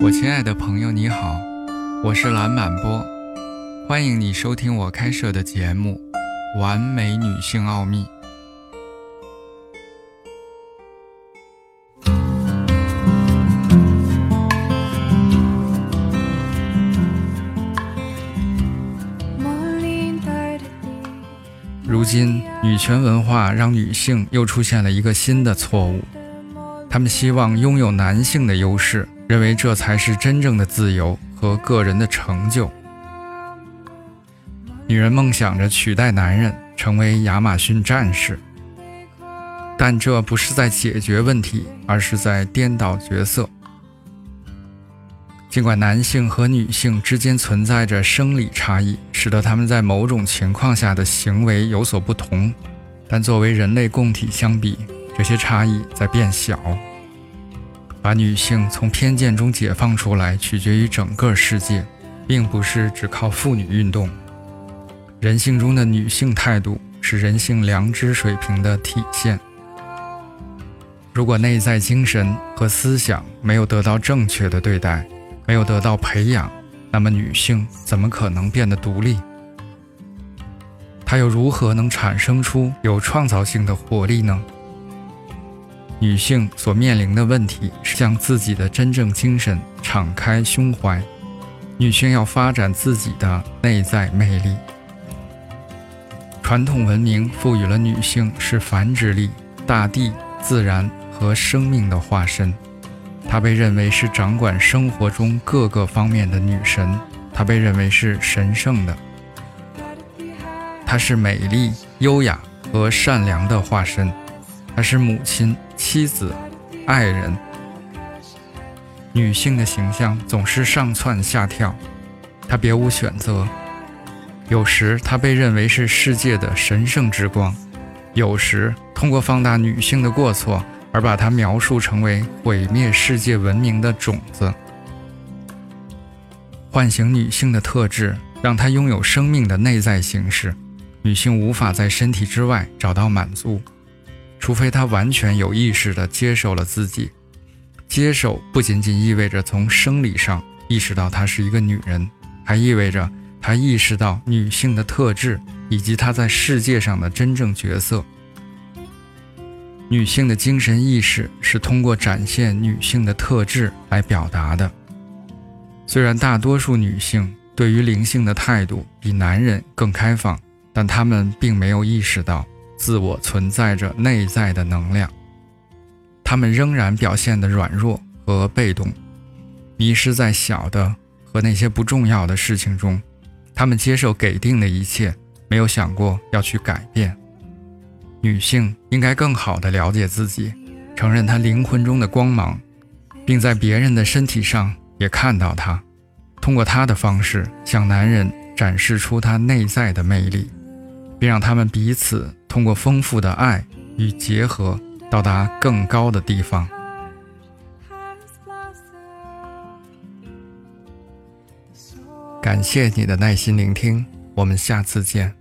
我亲爱的朋友，你好，我是蓝满波，欢迎你收听我开设的节目《完美女性奥秘》。如今，女权文化让女性又出现了一个新的错误，她们希望拥有男性的优势。认为这才是真正的自由和个人的成就。女人梦想着取代男人，成为亚马逊战士，但这不是在解决问题，而是在颠倒角色。尽管男性和女性之间存在着生理差异，使得他们在某种情况下的行为有所不同，但作为人类共体相比，这些差异在变小。把女性从偏见中解放出来，取决于整个世界，并不是只靠妇女运动。人性中的女性态度是人性良知水平的体现。如果内在精神和思想没有得到正确的对待，没有得到培养，那么女性怎么可能变得独立？她又如何能产生出有创造性的活力呢？女性所面临的问题是向自己的真正精神敞开胸怀。女性要发展自己的内在魅力。传统文明赋予了女性是繁殖力、大地、自然和生命的化身。她被认为是掌管生活中各个方面的女神，她被认为是神圣的。她是美丽、优雅和善良的化身。她是母亲。妻子、爱人，女性的形象总是上蹿下跳，她别无选择。有时她被认为是世界的神圣之光，有时通过放大女性的过错而把她描述成为毁灭世界文明的种子。唤醒女性的特质，让她拥有生命的内在形式。女性无法在身体之外找到满足。除非她完全有意识地接受了自己，接受不仅仅意味着从生理上意识到她是一个女人，还意味着她意识到女性的特质以及她在世界上的真正角色。女性的精神意识是通过展现女性的特质来表达的。虽然大多数女性对于灵性的态度比男人更开放，但她们并没有意识到。自我存在着内在的能量，他们仍然表现得软弱和被动，迷失在小的和那些不重要的事情中。他们接受给定的一切，没有想过要去改变。女性应该更好地了解自己，承认她灵魂中的光芒，并在别人的身体上也看到它，通过她的方式向男人展示出她内在的魅力。并让他们彼此通过丰富的爱与结合，到达更高的地方。感谢你的耐心聆听，我们下次见。